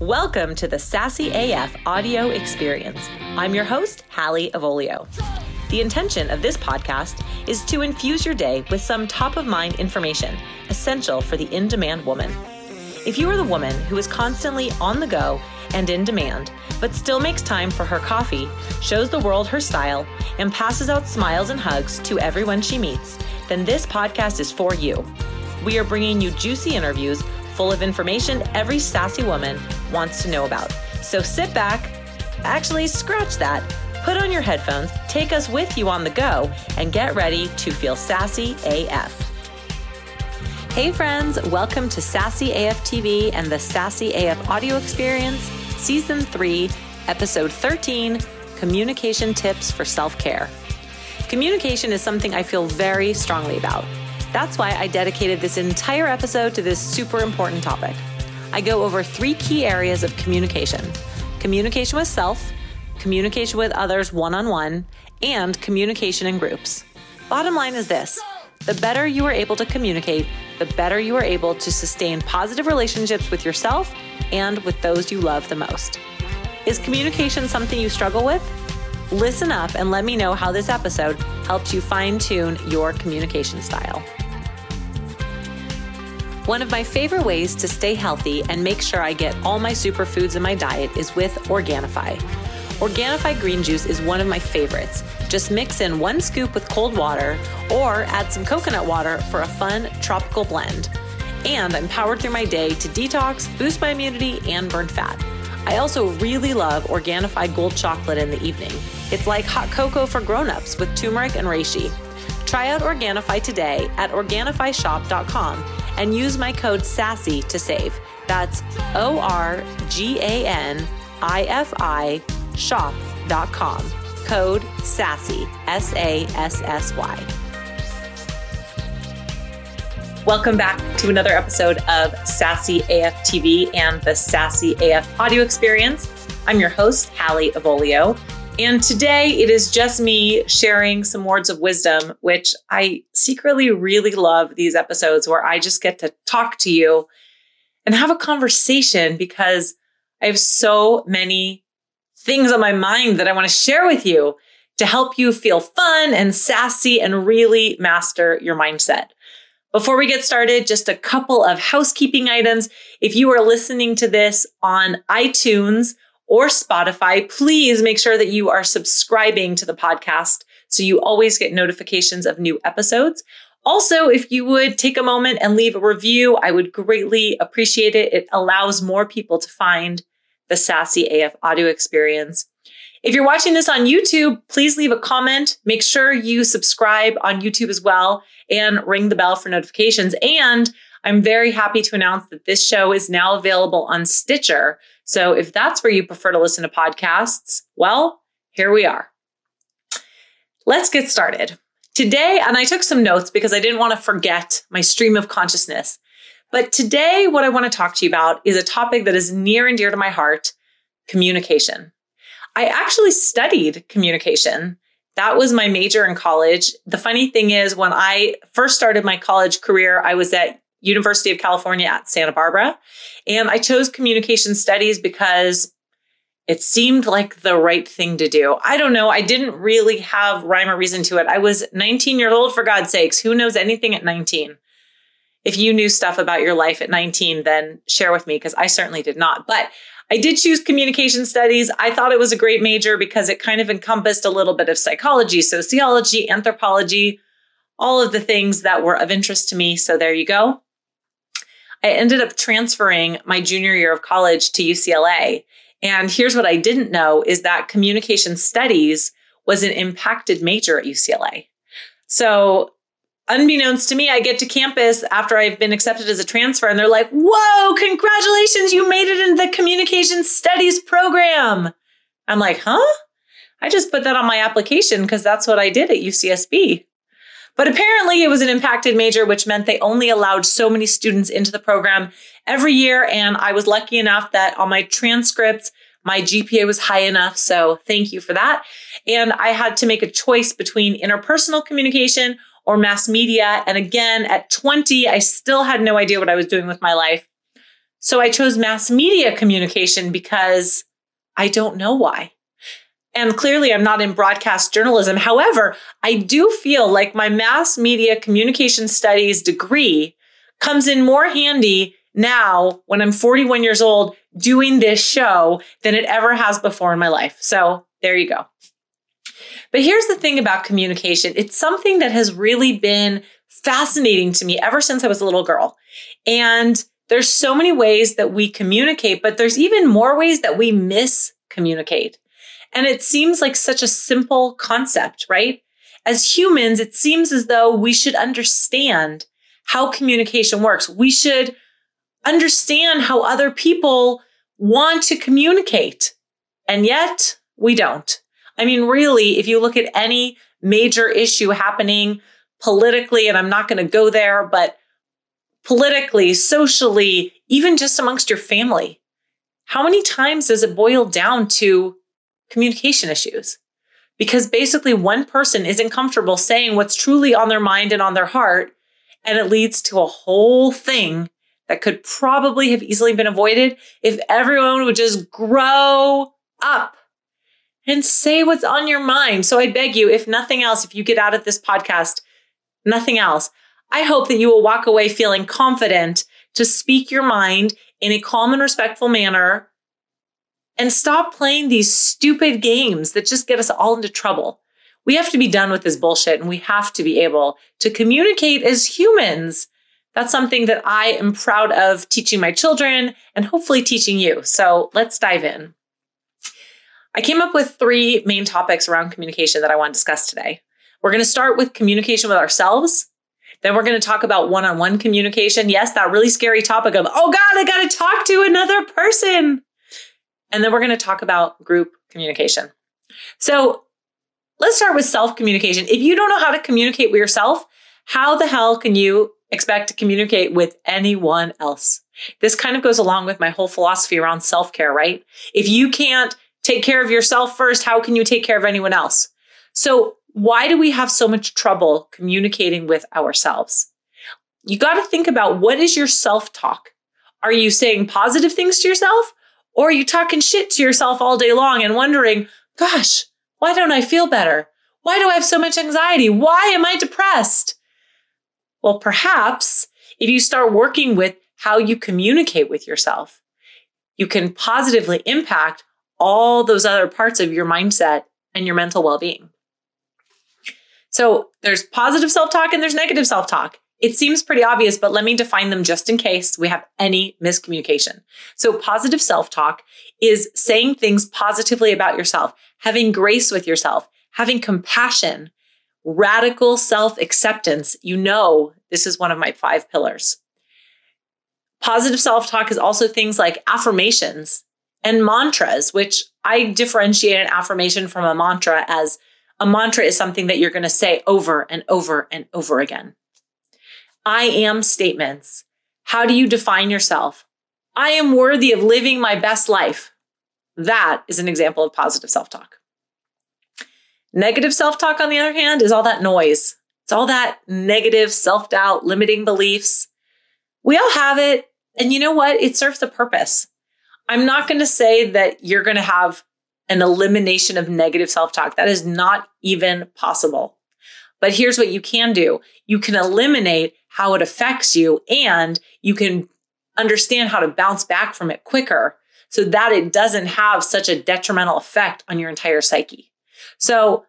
Welcome to the Sassy AF audio experience. I'm your host, Hallie Avolio. The intention of this podcast is to infuse your day with some top of mind information essential for the in demand woman. If you are the woman who is constantly on the go and in demand, but still makes time for her coffee, shows the world her style, and passes out smiles and hugs to everyone she meets, then this podcast is for you. We are bringing you juicy interviews full of information every sassy woman wants to know about. So sit back, actually, scratch that, put on your headphones, take us with you on the go, and get ready to feel sassy AF. Hey, friends, welcome to Sassy AF TV and the Sassy AF audio experience, Season 3, Episode 13 Communication Tips for Self Care. Communication is something I feel very strongly about. That's why I dedicated this entire episode to this super important topic. I go over three key areas of communication communication with self, communication with others one on one, and communication in groups. Bottom line is this the better you are able to communicate, the better you are able to sustain positive relationships with yourself and with those you love the most. Is communication something you struggle with? Listen up and let me know how this episode helps you fine tune your communication style. One of my favorite ways to stay healthy and make sure I get all my superfoods in my diet is with Organifi. Organifi green juice is one of my favorites. Just mix in one scoop with cold water or add some coconut water for a fun tropical blend. And I'm powered through my day to detox, boost my immunity, and burn fat. I also really love Organifi gold chocolate in the evening. It's like hot cocoa for grown-ups with turmeric and reishi. Try out Organifi today at OrganifiShop.com and use my code SASSY to save. That's O R G A N I F I shop.com. Code SASSY, S A S S Y. Welcome back to another episode of Sassy AF TV and the Sassy AF audio experience. I'm your host, Hallie Avolio. And today it is just me sharing some words of wisdom, which I secretly really love these episodes where I just get to talk to you and have a conversation because I have so many things on my mind that I want to share with you to help you feel fun and sassy and really master your mindset. Before we get started, just a couple of housekeeping items. If you are listening to this on iTunes, or Spotify, please make sure that you are subscribing to the podcast so you always get notifications of new episodes. Also, if you would take a moment and leave a review, I would greatly appreciate it. It allows more people to find the Sassy AF audio experience. If you're watching this on YouTube, please leave a comment. Make sure you subscribe on YouTube as well and ring the bell for notifications. And I'm very happy to announce that this show is now available on Stitcher. So if that's where you prefer to listen to podcasts, well, here we are. Let's get started. Today, and I took some notes because I didn't want to forget my stream of consciousness. But today, what I want to talk to you about is a topic that is near and dear to my heart communication. I actually studied communication. That was my major in college. The funny thing is, when I first started my college career, I was at University of California at Santa Barbara. And I chose communication studies because it seemed like the right thing to do. I don't know. I didn't really have rhyme or reason to it. I was 19 years old, for God's sakes. Who knows anything at 19? If you knew stuff about your life at 19, then share with me because I certainly did not. But I did choose communication studies. I thought it was a great major because it kind of encompassed a little bit of psychology, sociology, anthropology, all of the things that were of interest to me. So there you go. I ended up transferring my junior year of college to UCLA. And here's what I didn't know is that communication studies was an impacted major at UCLA. So, unbeknownst to me, I get to campus after I've been accepted as a transfer, and they're like, Whoa, congratulations, you made it into the communication studies program. I'm like, Huh? I just put that on my application because that's what I did at UCSB. But apparently, it was an impacted major, which meant they only allowed so many students into the program every year. And I was lucky enough that on my transcripts, my GPA was high enough. So thank you for that. And I had to make a choice between interpersonal communication or mass media. And again, at 20, I still had no idea what I was doing with my life. So I chose mass media communication because I don't know why. And clearly, I'm not in broadcast journalism. However, I do feel like my mass media communication studies degree comes in more handy now when I'm 41 years old doing this show than it ever has before in my life. So there you go. But here's the thing about communication it's something that has really been fascinating to me ever since I was a little girl. And there's so many ways that we communicate, but there's even more ways that we miscommunicate. And it seems like such a simple concept, right? As humans, it seems as though we should understand how communication works. We should understand how other people want to communicate. And yet we don't. I mean, really, if you look at any major issue happening politically, and I'm not going to go there, but politically, socially, even just amongst your family, how many times does it boil down to communication issues? Because basically, one person isn't comfortable saying what's truly on their mind and on their heart, and it leads to a whole thing that could probably have easily been avoided if everyone would just grow up and say what's on your mind. So I beg you, if nothing else, if you get out of this podcast, nothing else, I hope that you will walk away feeling confident to speak your mind in a calm and respectful manner and stop playing these stupid games that just get us all into trouble. We have to be done with this bullshit and we have to be able to communicate as humans that's something that I am proud of teaching my children and hopefully teaching you. So let's dive in. I came up with three main topics around communication that I want to discuss today. We're going to start with communication with ourselves. Then we're going to talk about one on one communication. Yes, that really scary topic of, oh God, I got to talk to another person. And then we're going to talk about group communication. So let's start with self communication. If you don't know how to communicate with yourself, how the hell can you expect to communicate with anyone else. This kind of goes along with my whole philosophy around self care, right? If you can't take care of yourself first, how can you take care of anyone else? So, why do we have so much trouble communicating with ourselves? You got to think about what is your self talk? Are you saying positive things to yourself? Or you talking shit to yourself all day long and wondering, gosh, why don't I feel better? Why do I have so much anxiety? Why am I depressed? Well, perhaps if you start working with how you communicate with yourself, you can positively impact all those other parts of your mindset and your mental well being. So there's positive self talk and there's negative self talk. It seems pretty obvious, but let me define them just in case we have any miscommunication. So, positive self talk is saying things positively about yourself, having grace with yourself, having compassion, radical self acceptance. You know, this is one of my five pillars. Positive self talk is also things like affirmations and mantras, which I differentiate an affirmation from a mantra as a mantra is something that you're going to say over and over and over again. I am statements. How do you define yourself? I am worthy of living my best life. That is an example of positive self talk. Negative self talk, on the other hand, is all that noise. It's all that negative self doubt, limiting beliefs. We all have it. And you know what? It serves a purpose. I'm not going to say that you're going to have an elimination of negative self talk. That is not even possible. But here's what you can do you can eliminate how it affects you, and you can understand how to bounce back from it quicker so that it doesn't have such a detrimental effect on your entire psyche. So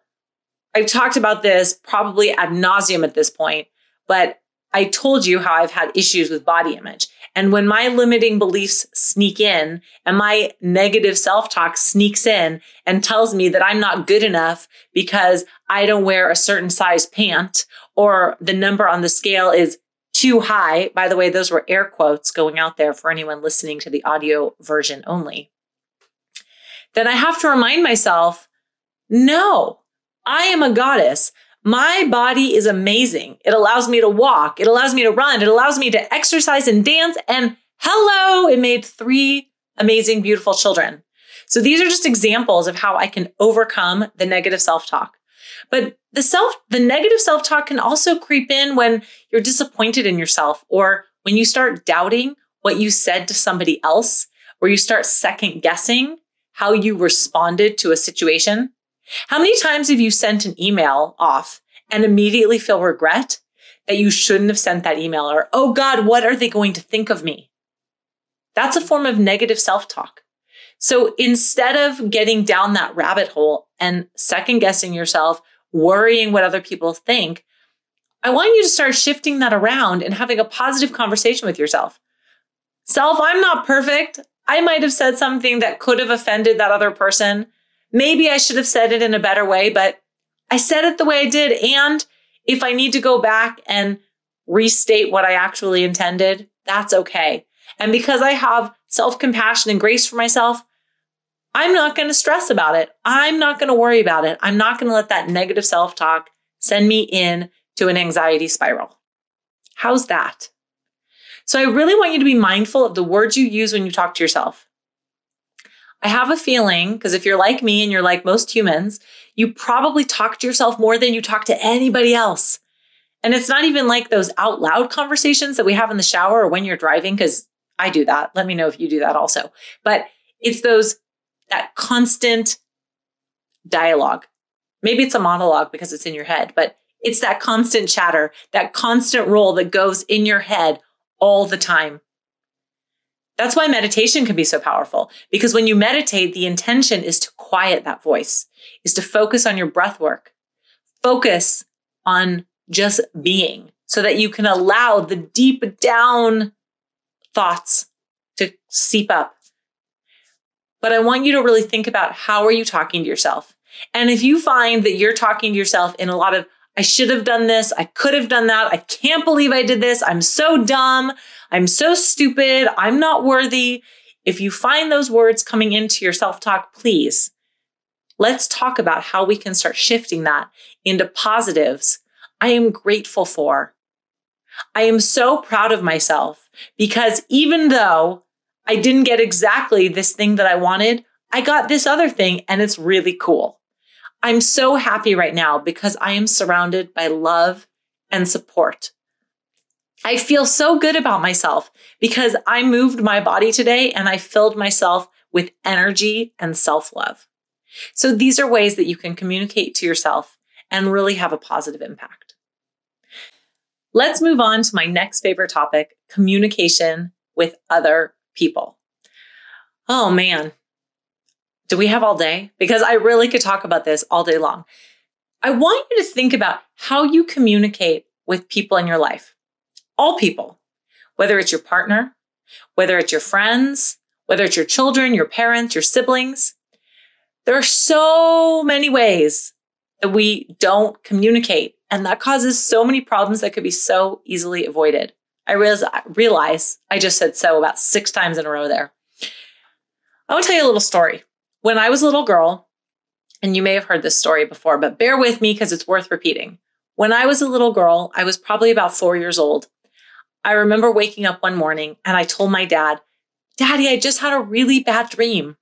I've talked about this probably ad nauseum at this point, but I told you how I've had issues with body image. And when my limiting beliefs sneak in and my negative self talk sneaks in and tells me that I'm not good enough because I don't wear a certain size pant or the number on the scale is too high. By the way, those were air quotes going out there for anyone listening to the audio version only. Then I have to remind myself no, I am a goddess. My body is amazing. It allows me to walk, it allows me to run, it allows me to exercise and dance. And hello, it made three amazing, beautiful children. So these are just examples of how I can overcome the negative self talk. But the self, the negative self talk can also creep in when you're disappointed in yourself or when you start doubting what you said to somebody else, or you start second guessing how you responded to a situation? How many times have you sent an email off and immediately feel regret that you shouldn't have sent that email or, oh God, what are they going to think of me? That's a form of negative self talk. So instead of getting down that rabbit hole and second guessing yourself, worrying what other people think, I want you to start shifting that around and having a positive conversation with yourself. Self, I'm not perfect. I might have said something that could have offended that other person. Maybe I should have said it in a better way, but I said it the way I did. And if I need to go back and restate what I actually intended, that's okay. And because I have self compassion and grace for myself, I'm not going to stress about it. I'm not going to worry about it. I'm not going to let that negative self talk send me in to an anxiety spiral. How's that? So I really want you to be mindful of the words you use when you talk to yourself. I have a feeling, because if you're like me and you're like most humans, you probably talk to yourself more than you talk to anybody else. And it's not even like those out loud conversations that we have in the shower or when you're driving, because I do that. Let me know if you do that also. But it's those, that constant dialogue. Maybe it's a monologue because it's in your head, but it's that constant chatter, that constant roll that goes in your head all the time. That's why meditation can be so powerful because when you meditate, the intention is to quiet that voice, is to focus on your breath work, focus on just being so that you can allow the deep down thoughts to seep up. But I want you to really think about how are you talking to yourself? And if you find that you're talking to yourself in a lot of I should have done this. I could have done that. I can't believe I did this. I'm so dumb. I'm so stupid. I'm not worthy. If you find those words coming into your self talk, please let's talk about how we can start shifting that into positives I am grateful for. I am so proud of myself because even though I didn't get exactly this thing that I wanted, I got this other thing and it's really cool. I'm so happy right now because I am surrounded by love and support. I feel so good about myself because I moved my body today and I filled myself with energy and self love. So these are ways that you can communicate to yourself and really have a positive impact. Let's move on to my next favorite topic communication with other people. Oh man, do we have all day? Because I really could talk about this all day long. I want you to think about how you communicate with people in your life, all people, whether it's your partner, whether it's your friends, whether it's your children, your parents, your siblings. There are so many ways that we don't communicate, and that causes so many problems that could be so easily avoided. I realize, I just said so about six times in a row there. I want to tell you a little story. When I was a little girl, and you may have heard this story before, but bear with me because it's worth repeating. When I was a little girl, I was probably about four years old. I remember waking up one morning and I told my dad, Daddy, I just had a really bad dream.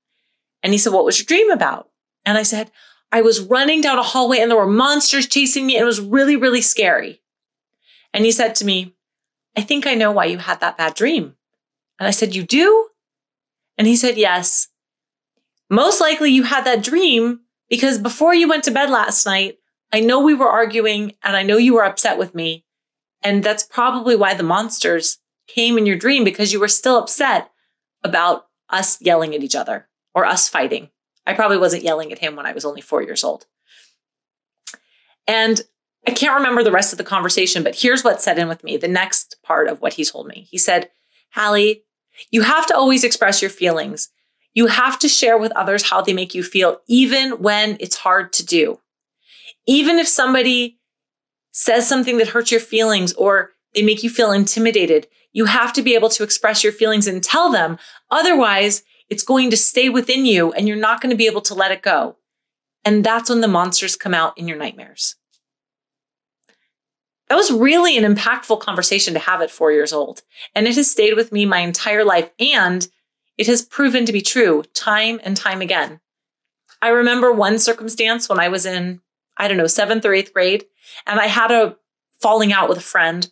And he said, What was your dream about? And I said, I was running down a hallway and there were monsters chasing me and it was really, really scary. And he said to me, I think I know why you had that bad dream. And I said, You do? And he said, Yes most likely you had that dream because before you went to bed last night, I know we were arguing and I know you were upset with me. And that's probably why the monsters came in your dream because you were still upset about us yelling at each other or us fighting. I probably wasn't yelling at him when I was only four years old. And I can't remember the rest of the conversation, but here's what set in with me the next part of what he told me. He said, Hallie, you have to always express your feelings. You have to share with others how they make you feel, even when it's hard to do. Even if somebody says something that hurts your feelings or they make you feel intimidated, you have to be able to express your feelings and tell them. Otherwise, it's going to stay within you and you're not going to be able to let it go. And that's when the monsters come out in your nightmares. That was really an impactful conversation to have at four years old. And it has stayed with me my entire life. And it has proven to be true time and time again. I remember one circumstance when I was in, I don't know, seventh or eighth grade, and I had a falling out with a friend.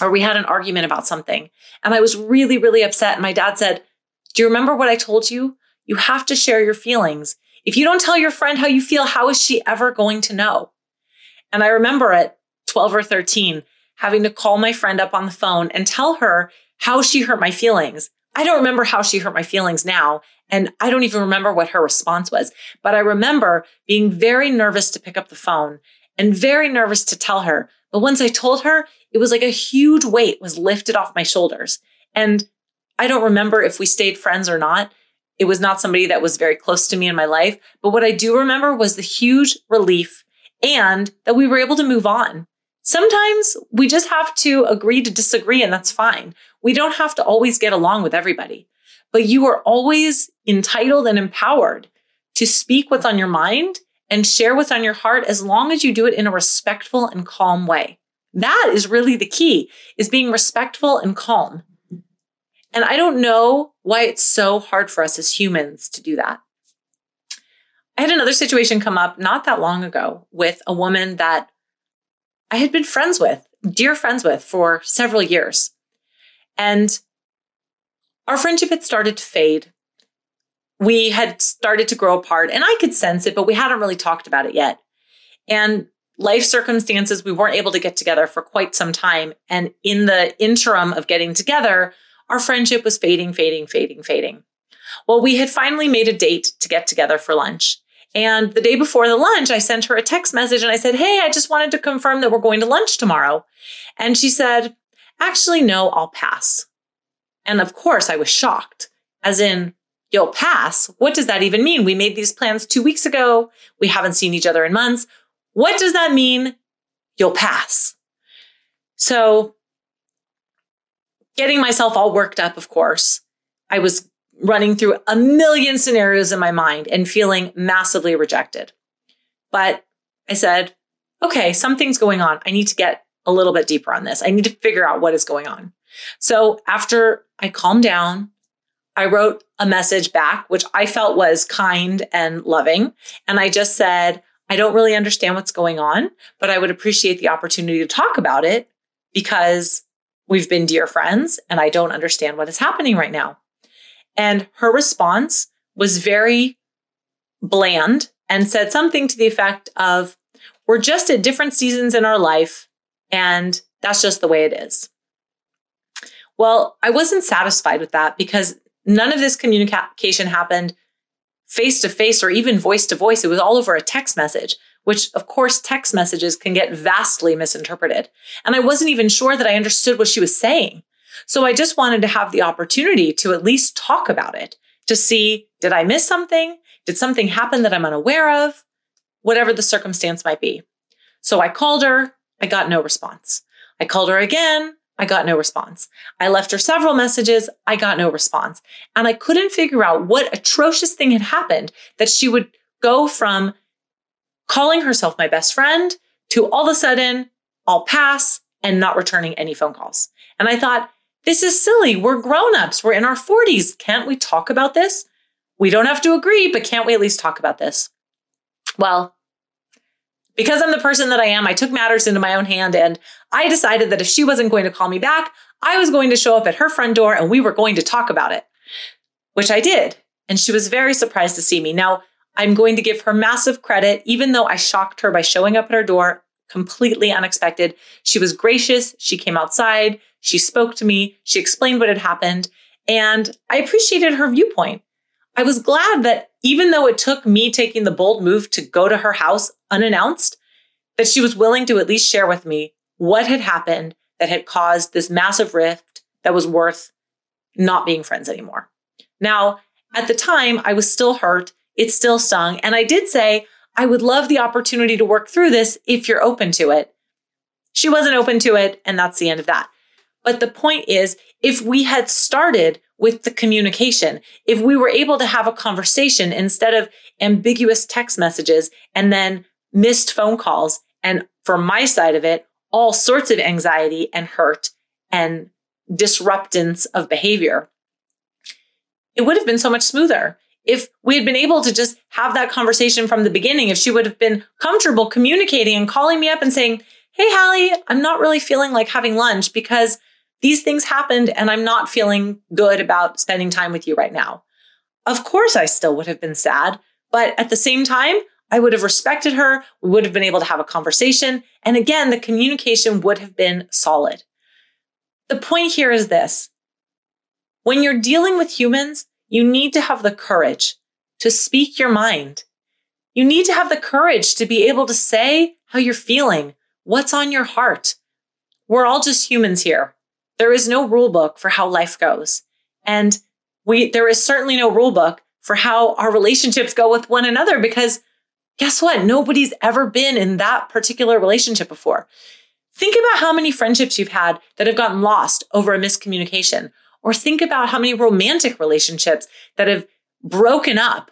or we had an argument about something. And I was really, really upset. And my dad said, Do you remember what I told you? You have to share your feelings. If you don't tell your friend how you feel, how is she ever going to know? And I remember at 12 or 13 having to call my friend up on the phone and tell her how she hurt my feelings. I don't remember how she hurt my feelings now. And I don't even remember what her response was. But I remember being very nervous to pick up the phone and very nervous to tell her. But once I told her, it was like a huge weight was lifted off my shoulders. And I don't remember if we stayed friends or not. It was not somebody that was very close to me in my life. But what I do remember was the huge relief and that we were able to move on. Sometimes we just have to agree to disagree, and that's fine. We don't have to always get along with everybody, but you are always entitled and empowered to speak what's on your mind and share what's on your heart as long as you do it in a respectful and calm way. That is really the key is being respectful and calm. And I don't know why it's so hard for us as humans to do that. I had another situation come up not that long ago with a woman that I had been friends with, dear friends with for several years. And our friendship had started to fade. We had started to grow apart, and I could sense it, but we hadn't really talked about it yet. And life circumstances, we weren't able to get together for quite some time. And in the interim of getting together, our friendship was fading, fading, fading, fading. Well, we had finally made a date to get together for lunch. And the day before the lunch, I sent her a text message and I said, Hey, I just wanted to confirm that we're going to lunch tomorrow. And she said, Actually, no, I'll pass. And of course, I was shocked, as in, You'll pass? What does that even mean? We made these plans two weeks ago. We haven't seen each other in months. What does that mean? You'll pass. So, getting myself all worked up, of course, I was running through a million scenarios in my mind and feeling massively rejected. But I said, okay, something's going on. I need to get a little bit deeper on this. I need to figure out what is going on. So after I calmed down, I wrote a message back, which I felt was kind and loving. And I just said, I don't really understand what's going on, but I would appreciate the opportunity to talk about it because we've been dear friends and I don't understand what is happening right now. And her response was very bland and said something to the effect of, We're just at different seasons in our life, and that's just the way it is. Well, I wasn't satisfied with that because none of this communication happened face to face or even voice to voice. It was all over a text message, which, of course, text messages can get vastly misinterpreted. And I wasn't even sure that I understood what she was saying. So I just wanted to have the opportunity to at least talk about it to see did I miss something? Did something happen that I'm unaware of? Whatever the circumstance might be. So I called her. I got no response. I called her again. I got no response. I left her several messages. I got no response. And I couldn't figure out what atrocious thing had happened that she would go from calling herself my best friend to all of a sudden, I'll pass and not returning any phone calls. And I thought, this is silly. We're grown-ups. We're in our 40s. Can't we talk about this? We don't have to agree, but can't we at least talk about this? Well, because I'm the person that I am, I took matters into my own hand and I decided that if she wasn't going to call me back, I was going to show up at her front door and we were going to talk about it, which I did. And she was very surprised to see me. Now, I'm going to give her massive credit, even though I shocked her by showing up at her door completely unexpected. She was gracious. She came outside. She spoke to me. She explained what had happened. And I appreciated her viewpoint. I was glad that even though it took me taking the bold move to go to her house unannounced, that she was willing to at least share with me what had happened that had caused this massive rift that was worth not being friends anymore. Now, at the time, I was still hurt. It still stung. And I did say, I would love the opportunity to work through this if you're open to it. She wasn't open to it, and that's the end of that. But the point is, if we had started with the communication, if we were able to have a conversation instead of ambiguous text messages and then missed phone calls, and from my side of it, all sorts of anxiety and hurt and disruptance of behavior, it would have been so much smoother. If we had been able to just have that conversation from the beginning, if she would have been comfortable communicating and calling me up and saying, Hey, Hallie, I'm not really feeling like having lunch because these things happened and I'm not feeling good about spending time with you right now. Of course, I still would have been sad, but at the same time, I would have respected her. We would have been able to have a conversation. And again, the communication would have been solid. The point here is this when you're dealing with humans, you need to have the courage to speak your mind. You need to have the courage to be able to say how you're feeling, what's on your heart. We're all just humans here. There is no rule book for how life goes. And we, there is certainly no rule book for how our relationships go with one another because guess what? Nobody's ever been in that particular relationship before. Think about how many friendships you've had that have gotten lost over a miscommunication, or think about how many romantic relationships that have broken up,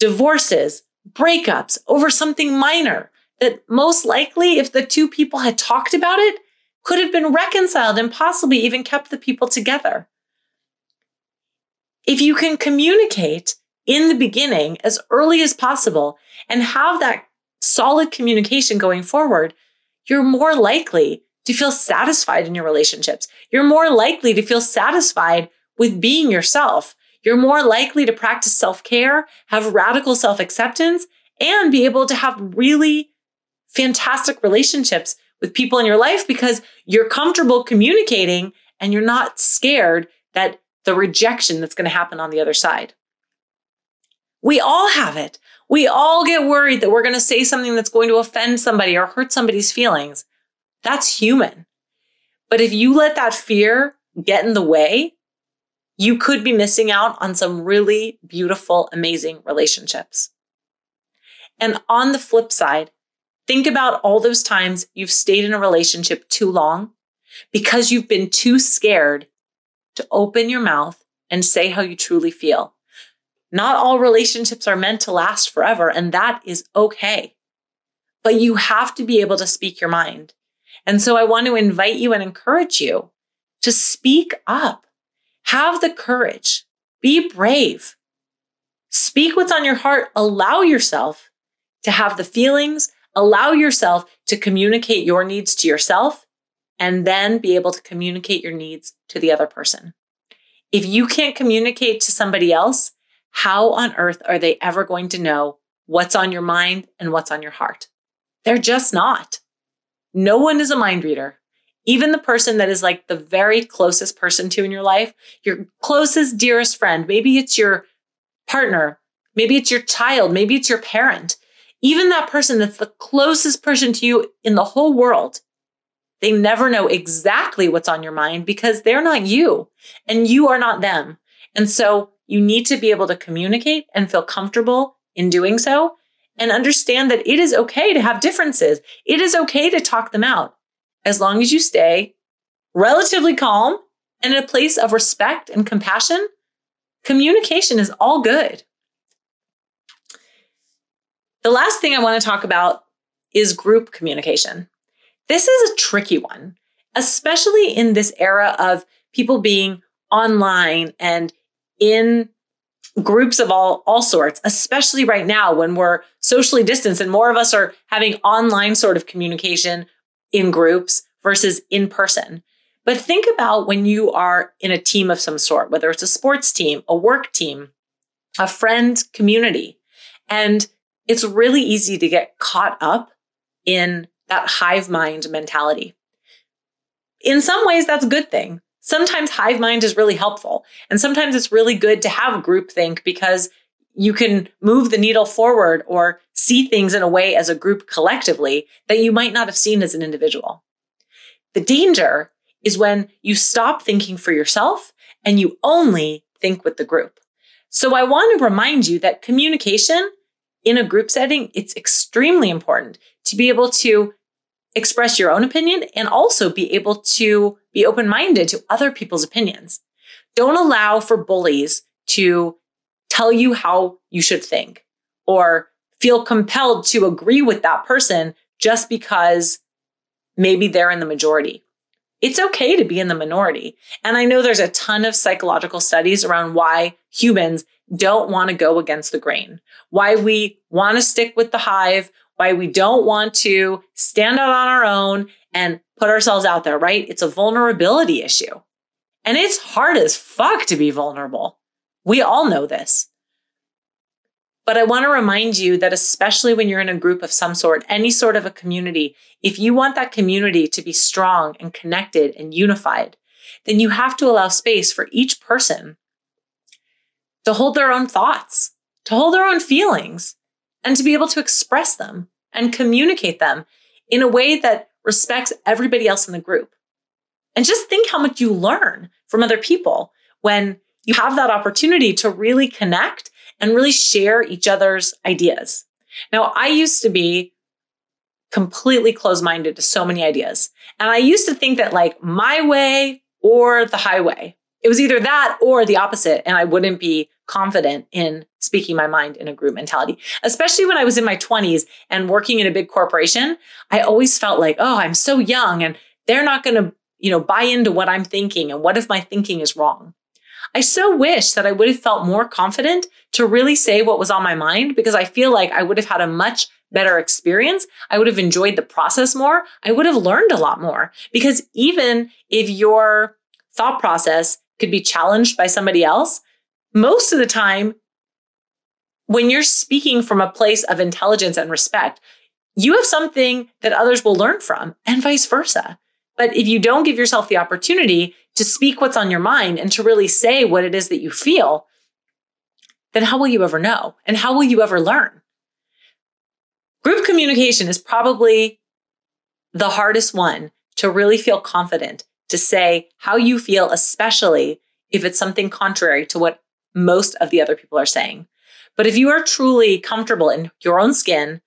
divorces, breakups over something minor that most likely, if the two people had talked about it, could have been reconciled and possibly even kept the people together. If you can communicate in the beginning as early as possible and have that solid communication going forward, you're more likely to feel satisfied in your relationships. You're more likely to feel satisfied with being yourself. You're more likely to practice self care, have radical self acceptance, and be able to have really fantastic relationships with people in your life because you're comfortable communicating and you're not scared that the rejection that's going to happen on the other side. We all have it. We all get worried that we're going to say something that's going to offend somebody or hurt somebody's feelings. That's human. But if you let that fear get in the way, you could be missing out on some really beautiful, amazing relationships. And on the flip side, think about all those times you've stayed in a relationship too long because you've been too scared to open your mouth and say how you truly feel. Not all relationships are meant to last forever, and that is okay. But you have to be able to speak your mind. And so I want to invite you and encourage you to speak up. Have the courage. Be brave. Speak what's on your heart. Allow yourself to have the feelings. Allow yourself to communicate your needs to yourself and then be able to communicate your needs to the other person. If you can't communicate to somebody else, how on earth are they ever going to know what's on your mind and what's on your heart? They're just not. No one is a mind reader. Even the person that is like the very closest person to in your life, your closest, dearest friend, maybe it's your partner, maybe it's your child, maybe it's your parent, even that person that's the closest person to you in the whole world, they never know exactly what's on your mind because they're not you and you are not them. And so you need to be able to communicate and feel comfortable in doing so and understand that it is okay to have differences. It is okay to talk them out as long as you stay relatively calm and in a place of respect and compassion. Communication is all good. The last thing I want to talk about is group communication. This is a tricky one, especially in this era of people being online and in groups of all all sorts especially right now when we're socially distanced and more of us are having online sort of communication in groups versus in person but think about when you are in a team of some sort whether it's a sports team a work team a friend community and it's really easy to get caught up in that hive mind mentality in some ways that's a good thing sometimes hive mind is really helpful. And sometimes it's really good to have groupthink because you can move the needle forward or see things in a way as a group collectively that you might not have seen as an individual. The danger is when you stop thinking for yourself and you only think with the group. So I want to remind you that communication in a group setting, it's extremely important to be able to express your own opinion and also be able to be open minded to other people's opinions. Don't allow for bullies to tell you how you should think or feel compelled to agree with that person just because maybe they're in the majority. It's okay to be in the minority. And I know there's a ton of psychological studies around why humans don't want to go against the grain, why we want to stick with the hive, why we don't want to stand out on our own and put ourselves out there, right? It's a vulnerability issue. And it's hard as fuck to be vulnerable. We all know this. But I want to remind you that, especially when you're in a group of some sort, any sort of a community, if you want that community to be strong and connected and unified, then you have to allow space for each person to hold their own thoughts, to hold their own feelings, and to be able to express them and communicate them in a way that respects everybody else in the group. And just think how much you learn from other people when you have that opportunity to really connect and really share each other's ideas. Now, I used to be completely closed minded to so many ideas. And I used to think that like my way or the highway, it was either that or the opposite. And I wouldn't be confident in speaking my mind in a group mentality, especially when I was in my 20s and working in a big corporation. I always felt like, oh, I'm so young and they're not going to, you know, buy into what I'm thinking. And what if my thinking is wrong? I so wish that I would have felt more confident to really say what was on my mind because I feel like I would have had a much better experience. I would have enjoyed the process more. I would have learned a lot more because even if your thought process could be challenged by somebody else, most of the time, when you're speaking from a place of intelligence and respect, you have something that others will learn from and vice versa. But if you don't give yourself the opportunity to speak what's on your mind and to really say what it is that you feel, then how will you ever know? And how will you ever learn? Group communication is probably the hardest one to really feel confident to say how you feel, especially if it's something contrary to what most of the other people are saying. But if you are truly comfortable in your own skin,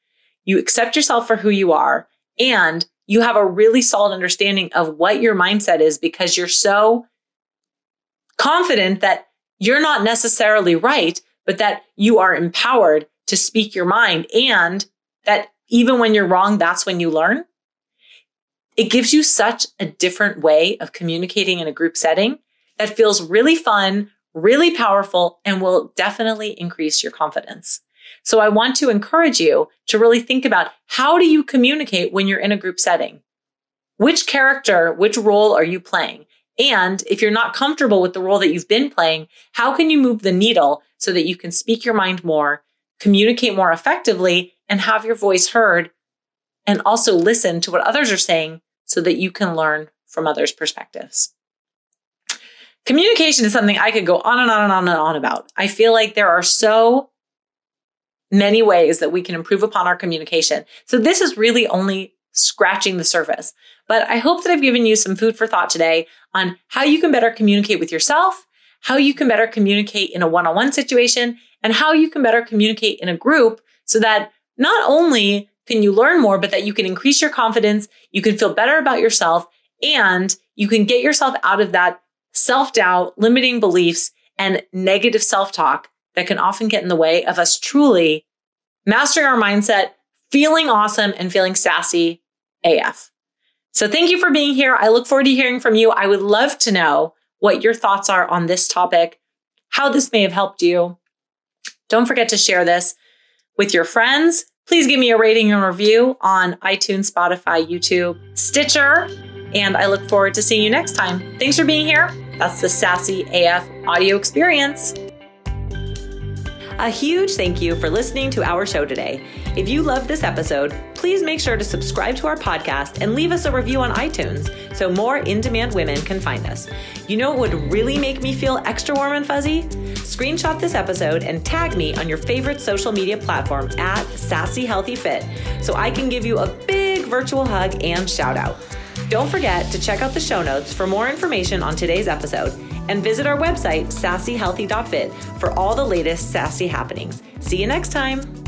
you accept yourself for who you are, and you have a really solid understanding of what your mindset is because you're so confident that you're not necessarily right, but that you are empowered to speak your mind and that even when you're wrong, that's when you learn. It gives you such a different way of communicating in a group setting that feels really fun, really powerful, and will definitely increase your confidence. So I want to encourage you to really think about how do you communicate when you're in a group setting? Which character, which role are you playing? And if you're not comfortable with the role that you've been playing, how can you move the needle so that you can speak your mind more, communicate more effectively, and have your voice heard, and also listen to what others are saying so that you can learn from others' perspectives? Communication is something I could go on and on and on and on about. I feel like there are so many ways that we can improve upon our communication. So this is really only scratching the surface. But I hope that I've given you some food for thought today on how you can better communicate with yourself, how you can better communicate in a one on one situation, and how you can better communicate in a group so that not only can you learn more, but that you can increase your confidence, you can feel better about yourself, and you can get yourself out of that self doubt, limiting beliefs, and negative self talk that can often get in the way of us truly mastering our mindset, feeling awesome, and feeling sassy AF. So thank you for being here. I look forward to hearing from you. I would love to know what your thoughts are on this topic, how this may have helped you. Don't forget to share this with your friends. Please give me a rating and review on iTunes, Spotify, YouTube, Stitcher, and I look forward to seeing you next time. Thanks for being here. That's the Sassy AF audio experience. A huge thank you for listening to our show today. If you loved this episode, please make sure to subscribe to our podcast and leave us a review on iTunes so more in demand women can find us. You know what would really make me feel extra warm and fuzzy? Screenshot this episode and tag me on your favorite social media platform at Sassy Healthy Fit so I can give you a big virtual hug and shout out. Don't forget to check out the show notes for more information on today's episode and visit our website, sassyhealthy.fit, for all the latest sassy happenings. See you next time.